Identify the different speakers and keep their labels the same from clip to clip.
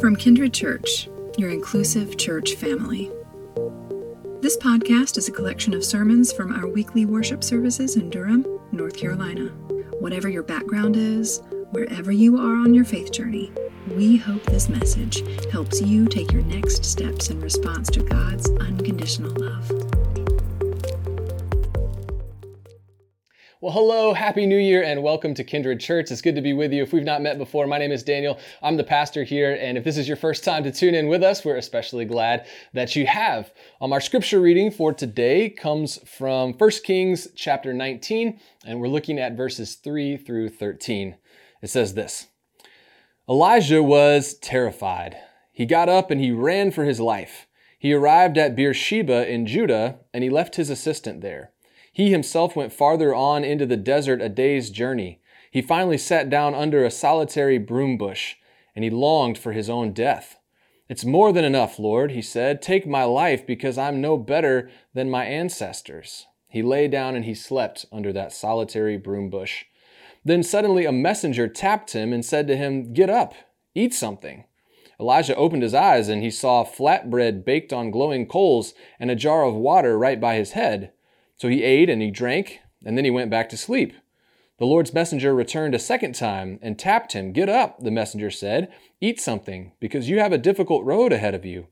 Speaker 1: From Kindred Church, your inclusive church family. This podcast is a collection of sermons from our weekly worship services in Durham, North Carolina. Whatever your background is, wherever you are on your faith journey, we hope this message helps you take your next steps in response to God's unconditional love.
Speaker 2: Well, hello, Happy New Year, and welcome to Kindred Church. It's good to be with you. If we've not met before, my name is Daniel. I'm the pastor here, and if this is your first time to tune in with us, we're especially glad that you have. Um, our scripture reading for today comes from 1 Kings chapter 19, and we're looking at verses 3 through 13. It says this Elijah was terrified. He got up and he ran for his life. He arrived at Beersheba in Judah, and he left his assistant there. He himself went farther on into the desert a day's journey. He finally sat down under a solitary broom bush, and he longed for his own death. It's more than enough, Lord, he said. Take my life because I'm no better than my ancestors. He lay down and he slept under that solitary broom bush. Then suddenly a messenger tapped him and said to him, Get up, eat something. Elijah opened his eyes and he saw flatbread baked on glowing coals and a jar of water right by his head. So he ate and he drank, and then he went back to sleep. The Lord's messenger returned a second time and tapped him. Get up, the messenger said. Eat something, because you have a difficult road ahead of you.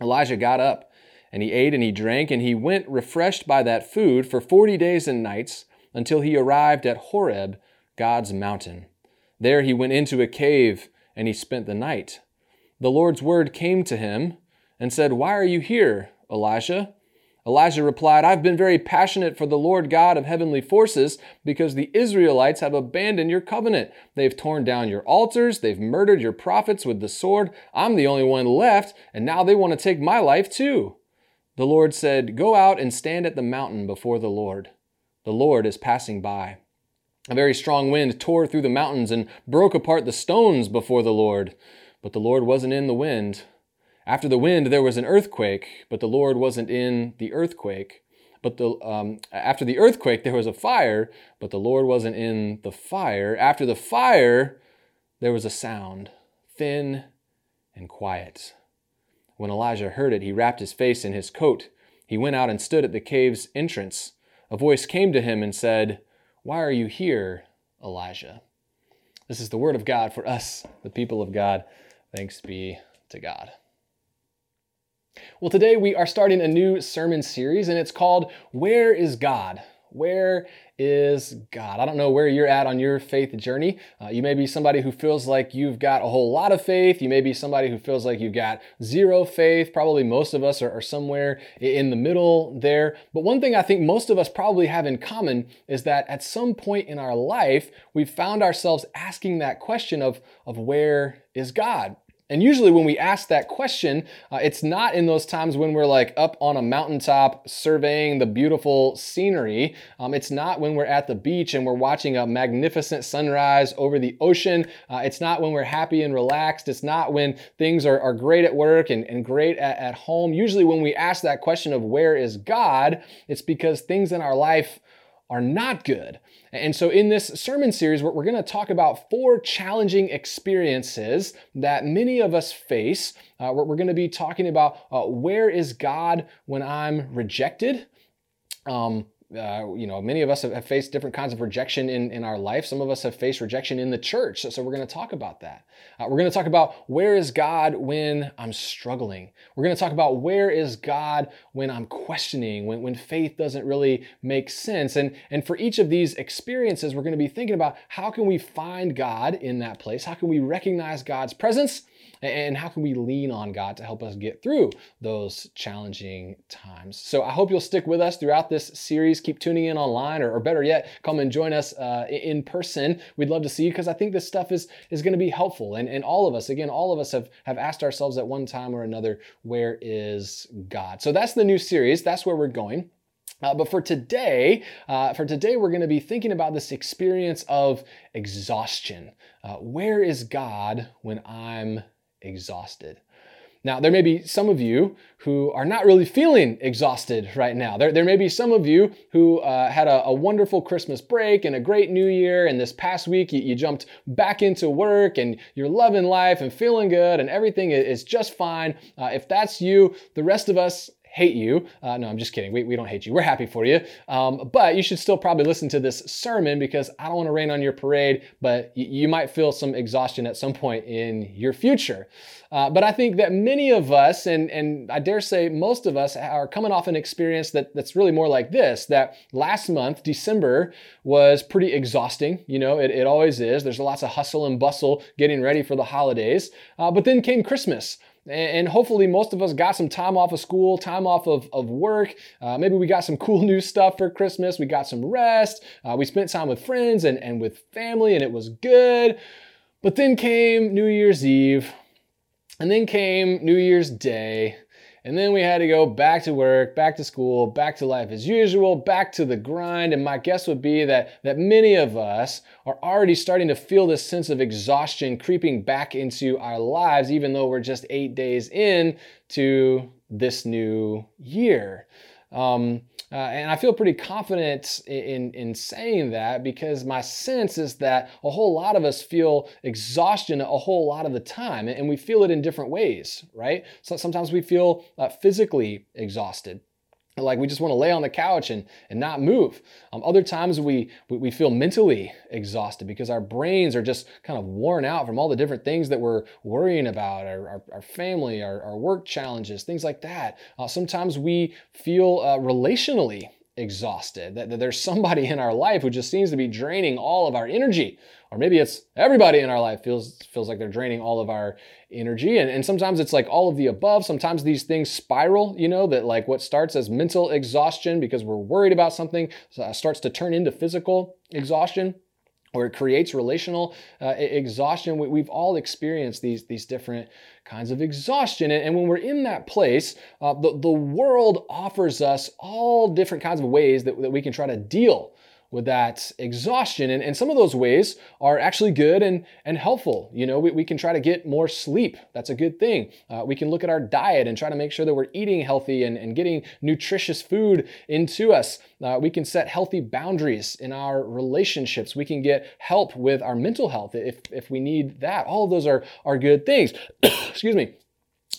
Speaker 2: Elijah got up, and he ate and he drank, and he went refreshed by that food for forty days and nights until he arrived at Horeb, God's mountain. There he went into a cave, and he spent the night. The Lord's word came to him and said, Why are you here, Elijah? Elijah replied, I've been very passionate for the Lord God of heavenly forces because the Israelites have abandoned your covenant. They've torn down your altars. They've murdered your prophets with the sword. I'm the only one left, and now they want to take my life too. The Lord said, Go out and stand at the mountain before the Lord. The Lord is passing by. A very strong wind tore through the mountains and broke apart the stones before the Lord. But the Lord wasn't in the wind. After the wind, there was an earthquake, but the Lord wasn't in the earthquake. But the, um, after the earthquake, there was a fire, but the Lord wasn't in the fire. After the fire, there was a sound, thin and quiet. When Elijah heard it, he wrapped his face in his coat. He went out and stood at the cave's entrance. A voice came to him and said, Why are you here, Elijah? This is the word of God for us, the people of God. Thanks be to God. Well, today we are starting a new sermon series, and it's called Where is God? Where is God? I don't know where you're at on your faith journey. Uh, you may be somebody who feels like you've got a whole lot of faith. You may be somebody who feels like you've got zero faith. Probably most of us are, are somewhere in the middle there. But one thing I think most of us probably have in common is that at some point in our life, we've found ourselves asking that question of, of where is God? And usually, when we ask that question, uh, it's not in those times when we're like up on a mountaintop surveying the beautiful scenery. Um, it's not when we're at the beach and we're watching a magnificent sunrise over the ocean. Uh, it's not when we're happy and relaxed. It's not when things are, are great at work and, and great at, at home. Usually, when we ask that question of where is God, it's because things in our life are not good. And so, in this sermon series, we're going to talk about four challenging experiences that many of us face. Uh, we're going to be talking about uh, where is God when I'm rejected? Um, uh, you know, many of us have, faced different kinds of rejection in, in our life. Some of us have faced rejection in the church. So, so we're going to talk about that. Uh, we're going to talk about where is God when I'm struggling. We're going to talk about where is God when I'm questioning, when, when faith doesn't really make sense. And, and for each of these experiences, we're going to be thinking about how can we find God in that place? How can we recognize God's presence? And how can we lean on God to help us get through those challenging times? So I hope you'll stick with us throughout this series. Keep tuning in online, or, or better yet, come and join us uh, in person. We'd love to see you because I think this stuff is, is going to be helpful. And, and all of us, again, all of us have, have asked ourselves at one time or another, where is God? So that's the new series. That's where we're going. Uh, but for today, uh, for today, we're going to be thinking about this experience of exhaustion. Uh, where is God when I'm exhausted. Now, there may be some of you who are not really feeling exhausted right now. There, there may be some of you who uh, had a, a, wonderful Christmas break and a great new year, and this past week you, you, jumped back into work and you're loving life and feeling good and everything is just fine. Uh, if that's you, the rest of us hate you. Uh, no, I'm just kidding. We, we don't hate you. We're happy for you. Um, but you should still probably listen to this sermon because I don't want to rain on your parade, but y- you might feel some exhaustion at some point in your future. Uh, but I think that many of us, and, and I dare say most of us, are coming off an experience that, that's really more like this that last month, December, was pretty exhausting. You know, it, it always is. There's lots of hustle and bustle getting ready for the holidays. Uh, but then came Christmas. And hopefully, most of us got some time off of school, time off of, of work. Uh, maybe we got some cool new stuff for Christmas. We got some rest. Uh, we spent time with friends and, and with family, and it was good. But then came New Year's Eve, and then came New Year's Day. And then we had to go back to work, back to school, back to life as usual, back to the grind. And my guess would be that, that many of us are already starting to feel this sense of exhaustion creeping back into our lives, even though we're just eight days in to this new year. Um, uh, and I feel pretty confident in, in saying that because my sense is that a whole lot of us feel exhaustion a whole lot of the time, and we feel it in different ways, right? So sometimes we feel uh, physically exhausted like we just want to lay on the couch and, and not move. Um, other times we, we, we feel mentally exhausted because our brains are just kind of worn out from all the different things that we're worrying about, our, our, our family, our, our work challenges, things like that. Uh, sometimes we feel uh, relationally exhausted, that, that there's somebody in our life who just seems to be draining all of our energy. Or maybe it's everybody in our life feels feels like they're draining all of our energy. And, and sometimes it's like all of the above. Sometimes these things spiral you know that like what starts as mental exhaustion because we're worried about something uh, starts to turn into physical exhaustion or it creates relational uh, exhaustion. We, have all experienced these, these different kinds of exhaustion. And, and when we're in that place, uh, the, the world offers us all different kinds of ways that, that we can try to deal with that exhaustion. And, and some of those ways are actually good and, and helpful. You know, we, we can try to get more sleep. That's a good thing. Uh, we can look at our diet and try to make sure that we're eating healthy and, and getting nutritious food into us. Uh, we can set healthy boundaries in our relationships. We can get help with our mental health if, if we need that. All of those are, are good things. Excuse me.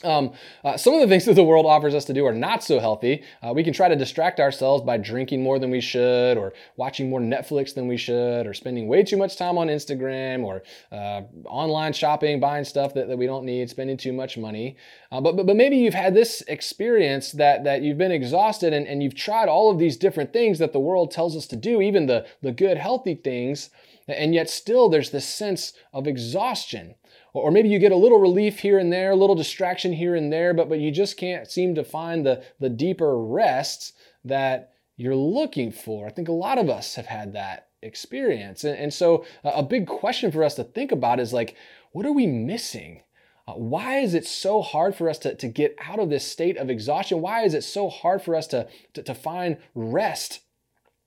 Speaker 2: Um, uh, some of the things that the world offers us to do are not so healthy. Uh, we can try to distract ourselves by drinking more than we should, or watching more Netflix than we should, or spending way too much time on Instagram, or uh, online shopping, buying stuff that, that we don't need, spending too much money. Uh, but, but, but maybe you've had this experience that, that you've been exhausted and, and you've tried all of these different things that the world tells us to do, even the, the good, healthy things, and yet still there's this sense of exhaustion. Or maybe you get a little relief here and there, a little distraction here and there, but, but you just can't seem to find the, the deeper rest that you're looking for. I think a lot of us have had that experience. And, and so a big question for us to think about is like, what are we missing? Uh, why is it so hard for us to, to get out of this state of exhaustion? Why is it so hard for us to, to, to find rest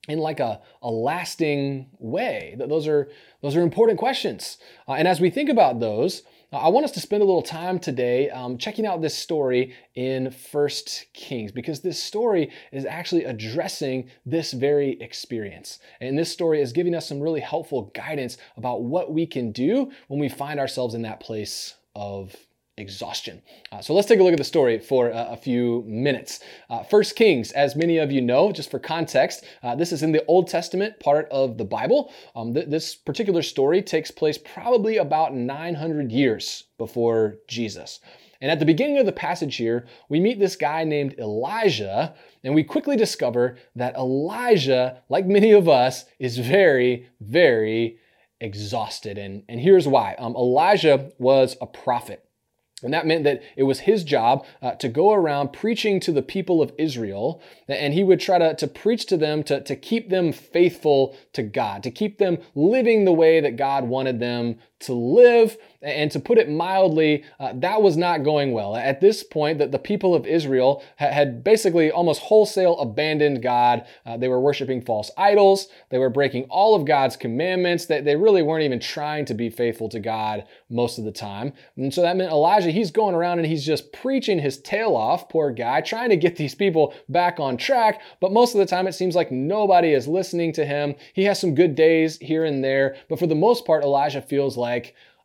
Speaker 2: in like a, a lasting way? Those are, those are important questions. Uh, and as we think about those, uh, I want us to spend a little time today um, checking out this story in First Kings because this story is actually addressing this very experience. And this story is giving us some really helpful guidance about what we can do when we find ourselves in that place of exhaustion. Uh, so let's take a look at the story for a, a few minutes. Uh, First Kings, as many of you know, just for context, uh, this is in the Old Testament part of the Bible. Um, th- this particular story takes place probably about 900 years before Jesus. And at the beginning of the passage here, we meet this guy named Elijah, and we quickly discover that Elijah, like many of us, is very, very exhausted. And, and here's why um, Elijah was a prophet. And that meant that it was his job uh, to go around preaching to the people of Israel. And he would try to, to preach to them to, to keep them faithful to God, to keep them living the way that God wanted them to live. And to put it mildly, uh, that was not going well. At this point, that the people of Israel had basically almost wholesale abandoned God. Uh, they were worshiping false idols. They were breaking all of God's commandments. They, they really weren't even trying to be faithful to God most of the time. And so that meant Elijah, he's going around and he's just preaching his tail off, poor guy, trying to get these people back on track. But most of the time, it seems like nobody is listening to him. He has some good days here and there, but for the most part, Elijah feels like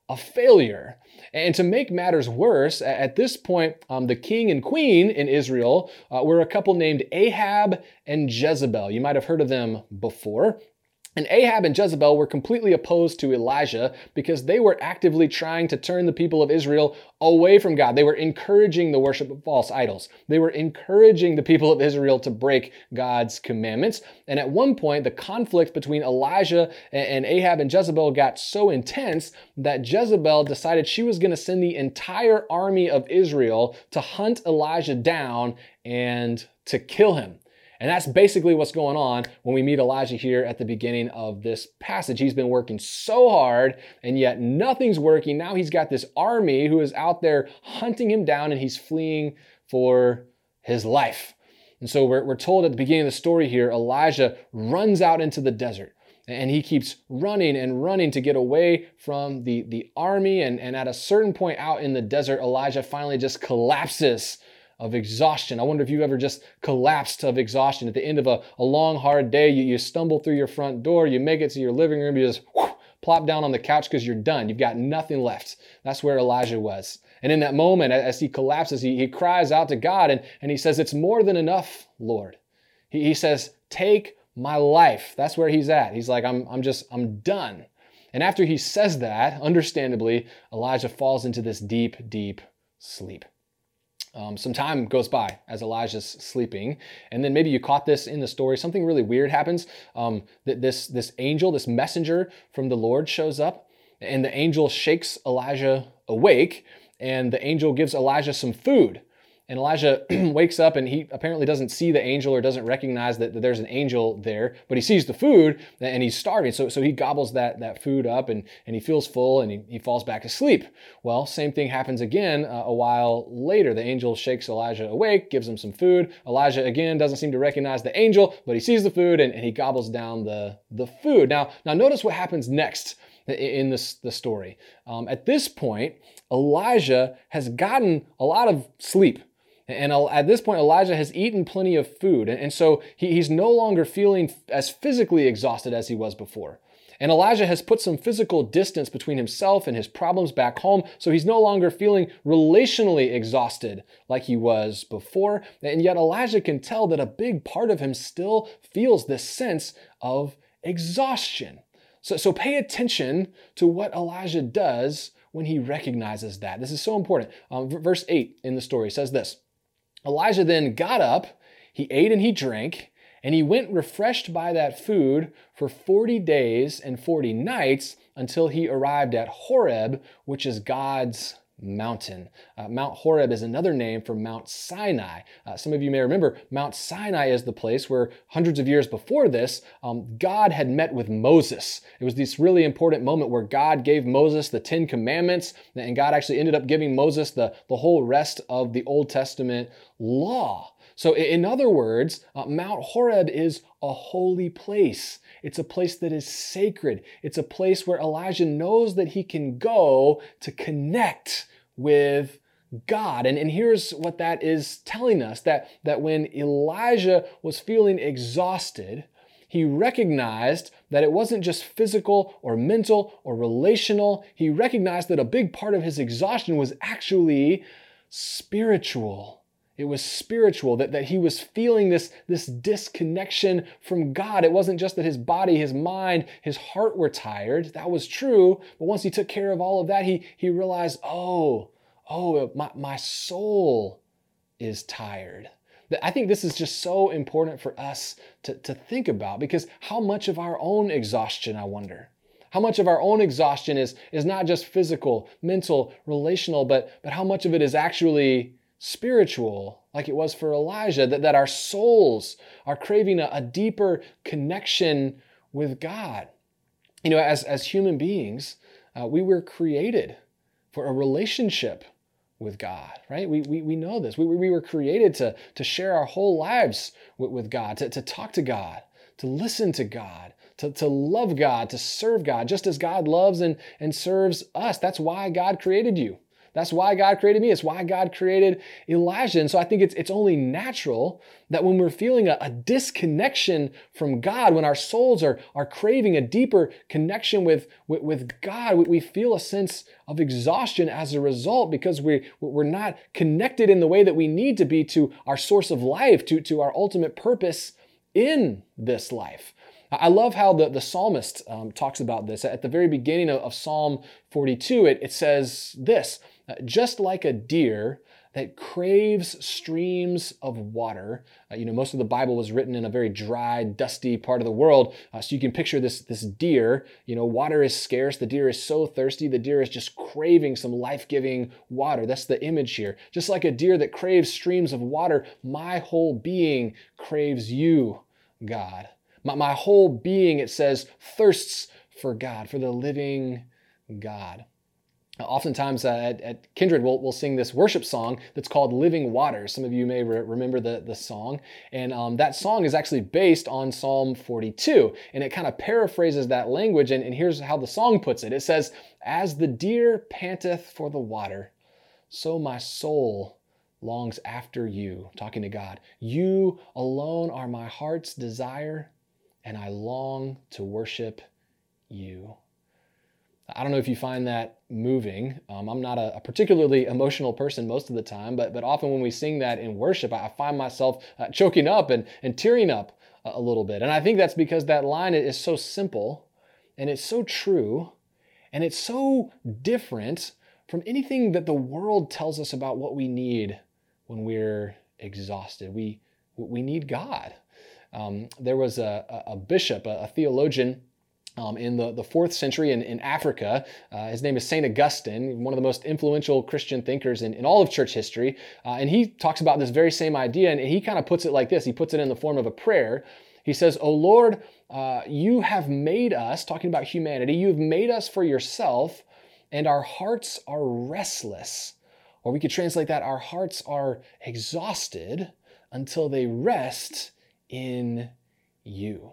Speaker 2: a failure. And to make matters worse, at this point, um, the king and queen in Israel uh, were a couple named Ahab and Jezebel. You might have heard of them before. And Ahab and Jezebel were completely opposed to Elijah because they were actively trying to turn the people of Israel away from God. They were encouraging the worship of false idols. They were encouraging the people of Israel to break God's commandments. And at one point, the conflict between Elijah and Ahab and Jezebel got so intense that Jezebel decided she was going to send the entire army of Israel to hunt Elijah down and to kill him. And that's basically what's going on when we meet Elijah here at the beginning of this passage. He's been working so hard and yet nothing's working. Now he's got this army who is out there hunting him down and he's fleeing for his life. And so we're, we're told at the beginning of the story here Elijah runs out into the desert and he keeps running and running to get away from the, the army. And, and at a certain point out in the desert, Elijah finally just collapses of exhaustion. I wonder if you've ever just collapsed of exhaustion. At the end of a, a long, hard day, you, you stumble through your front door, you make it to your living room, you just whoosh, plop down on the couch because you're done. You've got nothing left. That's where Elijah was. And in that moment, as he collapses, he, he cries out to God and, and he says, It's more than enough, Lord. He, he says, Take my life. That's where he's at. He's like, I'm, I'm just, I'm done. And after he says that, understandably, Elijah falls into this deep, deep sleep. Um, some time goes by as Elijah's sleeping, and then maybe you caught this in the story. Something really weird happens. Um, this this angel, this messenger from the Lord, shows up, and the angel shakes Elijah awake, and the angel gives Elijah some food. And Elijah wakes up and he apparently doesn't see the angel or doesn't recognize that, that, there's an angel there, but he sees the food and he's starving. So, so he gobbles that, that food up and, and he feels full and he, he falls back asleep. Well, same thing happens again uh, a while later. The angel shakes Elijah awake, gives him some food. Elijah again doesn't seem to recognize the angel, but he sees the food and, and he gobbles down the, the food. Now, now notice what happens next in this the story. Um, at this point, Elijah has gotten a lot of sleep. And at this point, Elijah has eaten plenty of food. And so he's no longer feeling as physically exhausted as he was before. And Elijah has put some physical distance between himself and his problems back home, so he's no longer feeling relationally exhausted like he was before. And yet, Elijah can tell that a big part of him still feels this sense of exhaustion. So, so pay attention to what Elijah does when he recognizes that. This is so important. Um, verse 8 in the story says this Elijah then got up, he ate and he drank, and he went refreshed by that food for 40 days and 40 nights until he arrived at Horeb, which is God's mountain. Uh, Mount Horeb is another name for Mount Sinai. Uh, some of you may remember Mount Sinai is the place where hundreds of years before this, um, God had met with Moses. It was this really important moment where God gave Moses the Ten Commandments, and God actually ended up giving Moses the, the whole rest of the Old Testament law. So, in other words, uh, Mount Horeb is a holy place. It's a place that is sacred. It's a place where Elijah knows that he can go to connect with God. And, and here's what that is telling us that, that when Elijah was feeling exhausted, he recognized that it wasn't just physical or mental or relational. He recognized that a big part of his exhaustion was actually spiritual. It was spiritual, that, that he was feeling this, this disconnection from God. It wasn't just that his body, his mind, his heart were tired. That was true. But once he took care of all of that, he, he realized, oh, oh, my, my soul is tired. I think this is just so important for us to, to think about because how much of our own exhaustion, I wonder, how much of our own exhaustion is, is not just physical, mental, relational, but, but how much of it is actually spiritual, like it was for Elijah, that, that our souls are craving a, a deeper connection with God. You know, as, as human beings, uh, we were created for a relationship with God, right? We, we, we know this. We, we were created to, to share our whole lives with, with God, to, to talk to God, to listen to God, to, to love God, to serve God, just as God loves and, and serves us. That's why God created you. That's why God created me. It's why God created Elijah. And so I think it's, it's only natural that when we're feeling a, a, disconnection from God, when our souls are, are craving a deeper connection with, with, with God, we, we feel a sense of exhaustion as a result because we, we're not connected in the way that we need to be to our source of life, to, to our ultimate purpose in this life. I love how the, the psalmist um, talks about this. At the very beginning of, of Psalm 42, it, it says this uh, just like a deer that craves streams of water. Uh, you know, most of the Bible was written in a very dry, dusty part of the world. Uh, so you can picture this, this deer. You know, water is scarce. The deer is so thirsty. The deer is just craving some life giving water. That's the image here. Just like a deer that craves streams of water, my whole being craves you, God. My, my whole being, it says, thirsts for God, for the living God. Oftentimes uh, at, at, Kindred, we'll, we'll sing this worship song that's called Living Waters. Some of you may re- remember the, the song. And um, that song is actually based on Psalm 42. And it kind of paraphrases that language. And, and here's how the song puts it it says, As the deer panteth for the water, so my soul longs after you. Talking to God. You alone are my heart's desire, and I long to worship you. I don't know if you find that moving. Um, I'm not a, a, particularly emotional person most of the time, but, but often when we sing that in worship, I find myself uh, choking up and, and tearing up a, a little bit. And I think that's because that line is so simple and it's so true and it's so different from anything that the world tells us about what we need when we're exhausted. We, we need God. Um, there was a, a bishop, a, a theologian, um, in the, the fourth century in, in Africa. Uh, his name is St. Augustine, one of the most influential Christian thinkers in, in all of church history. Uh, and he talks about this very same idea, and he kind of puts it like this he puts it in the form of a prayer. He says, Oh Lord, uh, you have made us, talking about humanity, you've made us for yourself, and our hearts are restless. Or we could translate that our hearts are exhausted until they rest in you.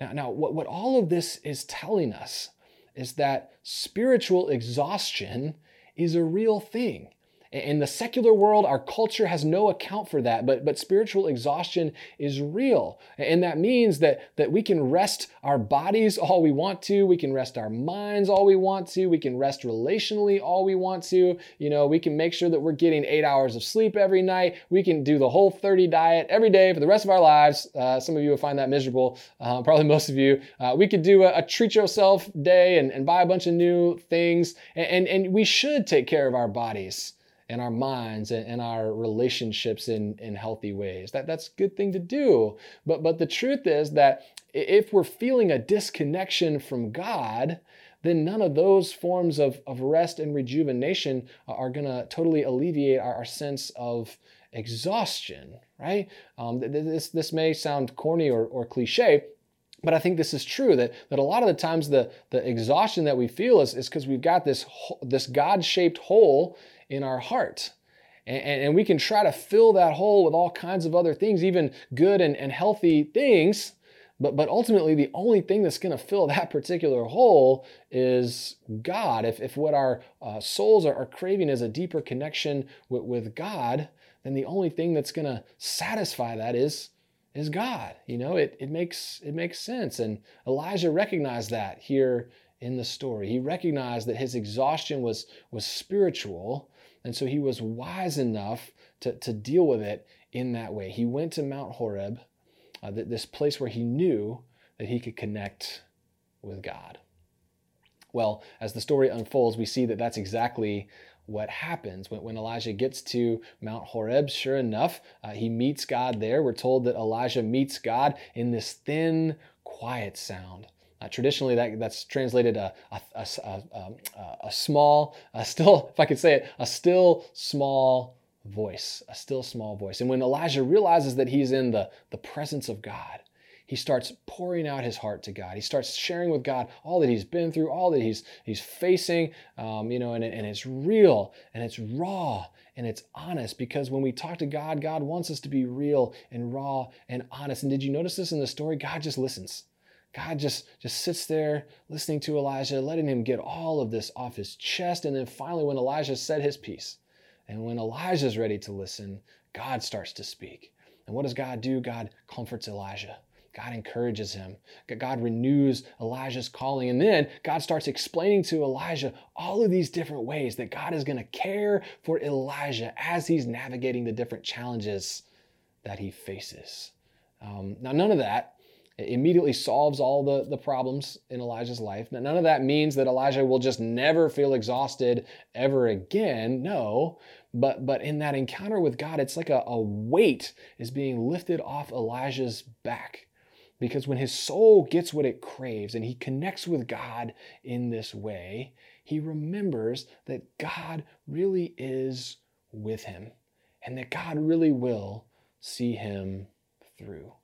Speaker 2: Now, now what, what all of this is telling us is that spiritual exhaustion is a real thing. In the secular world, our culture has no account for that, but, but spiritual exhaustion is real. And that means that, that we can rest our bodies all we want to, we can rest our minds all we want to, we can rest relationally all we want to. You know, we can make sure that we're getting eight hours of sleep every night. We can do the whole 30 diet every day for the rest of our lives. Uh, some of you will find that miserable, uh, probably most of you. Uh, we could do a, a, treat yourself day and, and buy a bunch of new things, and, and, and we should take care of our bodies and our minds and, and, our relationships in, in healthy ways. That, that's a good thing to do. But, but the truth is that if we're feeling a disconnection from God, then none of those forms of, of rest and rejuvenation are going to totally alleviate our, our, sense of exhaustion, right? Um, this, this may sound corny or, or cliche, but I think this is true that, that a lot of the times the, the exhaustion that we feel is because we've got this, this God shaped hole in our heart. And, and, we can try to fill that hole with all kinds of other things, even good and, and healthy things. But, but ultimately, the only thing that's going to fill that particular hole is God. If, if what our uh, souls are, are, craving is a deeper connection with, with God, then the only thing that's going to satisfy that is, is God. You know, it, it, makes, it makes sense. And Elijah recognized that here in the story. He recognized that his exhaustion was, was spiritual and so he was wise enough to, to deal with it in that way. He went to Mount Horeb, uh, this place where he knew that he could connect with God. Well, as the story unfolds, we see that that's exactly what happens when, when Elijah gets to Mount Horeb. Sure enough, uh, he meets God there. We're told that Elijah meets God in this thin, quiet sound. Uh, traditionally, that, that's translated a, a, a, a, small, still, if I could say it, a still small voice, a still small voice. And when Elijah realizes that he's in the, the presence of God, he starts pouring out his heart to God. He starts sharing with God all that he's been through, all that he's he's facing, um, you know, and, and it's real and it's raw and it's honest because when we talk to God, God wants us to be real and raw and honest. And did you notice this in the story? God just listens. God just, just sits there listening to Elijah, letting him get all of this off his chest. And then finally, when Elijah said his piece, and when Elijah's ready to listen, God starts to speak. And what does God do? God comforts Elijah. God encourages him. God renews Elijah's calling. And then God starts explaining to Elijah all of these different ways that God is going to care for Elijah as he's navigating the different challenges that he faces. Um, now, none of that immediately solves all the, the problems in Elijah's life. Now, none of that means that Elijah will just never feel exhausted ever again. No, but but in that encounter with God, it's like a, a weight is being lifted off Elijah's back. Because when his soul gets what it craves and he connects with God in this way, he remembers that God really is with him and that God really will see him through.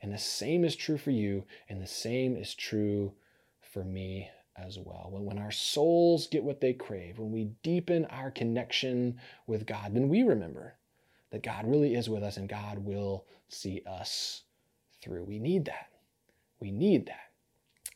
Speaker 2: And the same is true for you, and the same is true for me as well. When, when our souls get what they crave, when we deepen our connection with God, then we remember that God really is with us and God will see us through. We need that. We need that.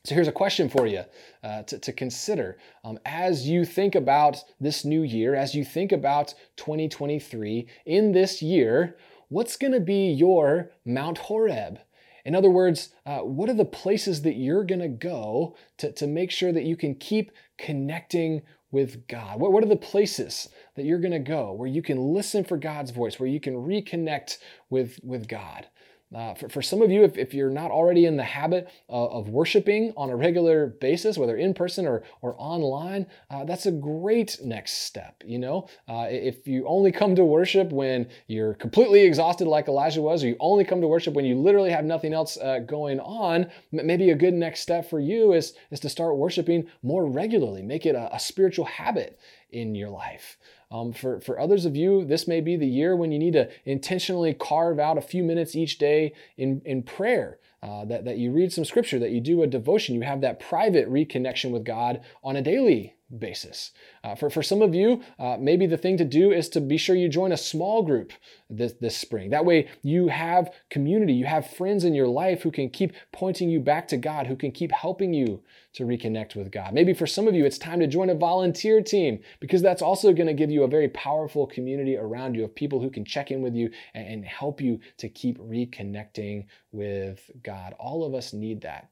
Speaker 2: So here's a question for you uh, to, to, consider. Um, as you think about this new year, as you think about 2023, in this year, what's going to be your Mount Horeb? In other words, uh, what are the places that you're going to go to, to make sure that you can keep connecting with God? What, what are the places that you're going to go where you can listen for God's voice, where you can reconnect with, with God? Uh, for, for some of you, if, if you're not already in the habit of, of worshiping on a regular basis, whether in person or, or online, uh, that's a great next step. You know, uh, if you only come to worship when you're completely exhausted, like Elijah was, or you only come to worship when you literally have nothing else uh, going on, maybe a good next step for you is, is to start worshiping more regularly. Make it a, a spiritual habit in your life. Um, for, for others of you, this may be the year when you need to intentionally carve out a few minutes each day in, in prayer. Uh, that, that you read some scripture, that you do a devotion, you have that private reconnection with God on a daily basis. Uh, for, for some of you, uh, maybe the thing to do is to be sure you join a small group this, this spring. That way you have community, you have friends in your life who can keep pointing you back to God, who can keep helping you to reconnect with God. Maybe for some of you, it's time to join a volunteer team because that's also going to give you a very powerful community around you of people who can check in with you and, and help you to keep reconnecting with God. All of us need that.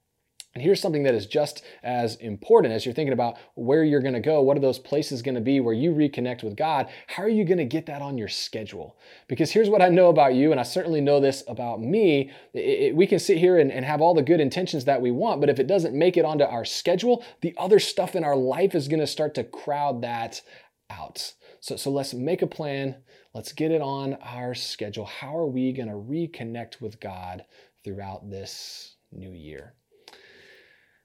Speaker 2: And here's something that is just as important as you're thinking about where you're going to go. What are those places going to be where you reconnect with God? How are you going to get that on your schedule? Because here's what I know about you, and I certainly know this about me. It, it, we can sit here and, and have all the good intentions that we want, but if it doesn't make it onto our schedule, the other stuff in our life is going to start to crowd that out. So, so let's make a plan. Let's get it on our schedule. How are we going to reconnect with God throughout this new year?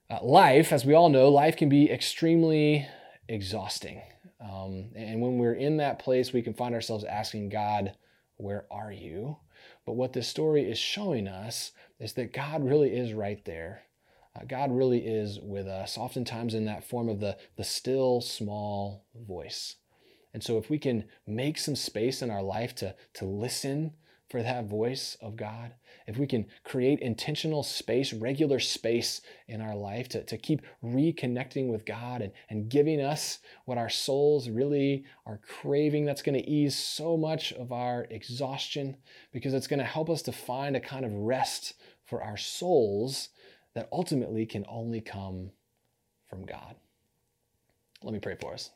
Speaker 2: Uh, life, as we all know, life can be extremely exhausting. Um, and when we're in that place, we can find ourselves asking God, Where are you? But what this story is showing us is that God really is right there. Uh, God really is with us, oftentimes in that form of the, the still small voice. And so, if we can make some space in our life to, to listen for that voice of God, if we can create intentional space, regular space in our life to, to keep reconnecting with God and, and giving us what our souls really are craving, that's going to ease so much of our exhaustion because it's going to help us to find a kind of rest for our souls that ultimately can only come from God. Let me pray for us.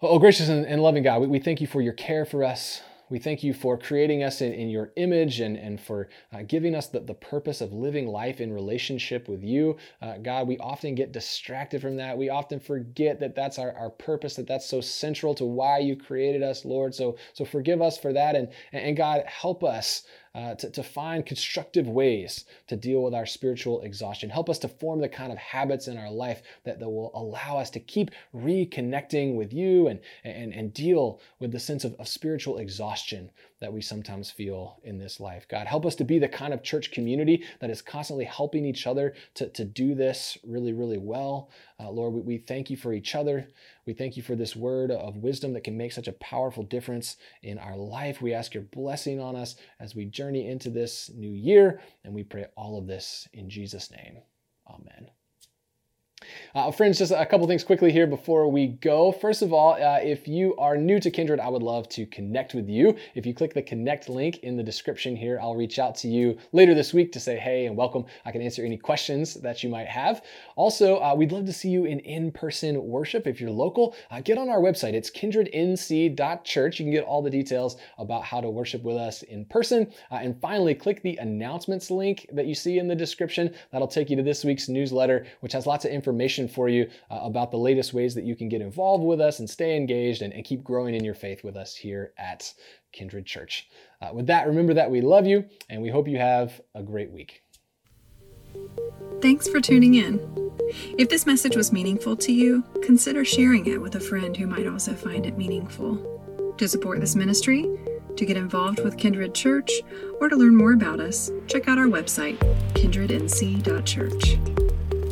Speaker 2: Oh, oh gracious and, loving God, we, we thank you for your care for us. We thank you for creating us in, in your image and, and for uh, giving us the, the purpose of living life in relationship with you. Uh, God, we often get distracted from that. We often forget that that's our, our purpose, that that's so central to why you created us, Lord. So, so forgive us for that. And, and God, help us uh, to, to find constructive ways to deal with our spiritual exhaustion. Help us to form the kind of habits in our life that, that will allow us to keep reconnecting with you and, and, and deal with the sense of, of spiritual exhaustion that we sometimes feel in this life. God, help us to be the kind of church community that is constantly helping each other to, to do this really, really well. Uh, Lord, we, we thank you for each other. We thank you for this word of wisdom that can make such a powerful difference in our life. We ask your blessing on us as we journey into this new year, and we pray all of this in Jesus' name. Amen. Uh, friends, just a couple things quickly here before we go. First of all, uh, if you are new to Kindred, I would love to connect with you. If you click the connect link in the description here, I'll reach out to you later this week to say hey and welcome. I can answer any questions that you might have. Also, uh, we'd love to see you in in person worship. If you're local, uh, get on our website. It's kindrednc.church. You can get all the details about how to worship with us in person. Uh, and finally, click the announcements link that you see in the description. That'll take you to this week's newsletter, which has lots of information information for you uh, about the latest ways that you can get involved with us and stay engaged and, and keep growing in your faith with us here at Kindred Church. Uh, with that, remember that we love you and we hope you have a great week.
Speaker 1: Thanks for tuning in. If this message was meaningful to you, consider sharing it with a friend who might also find it meaningful. To support this ministry, to get involved with Kindred Church, or to learn more about us, check out our website, kindrednc.church.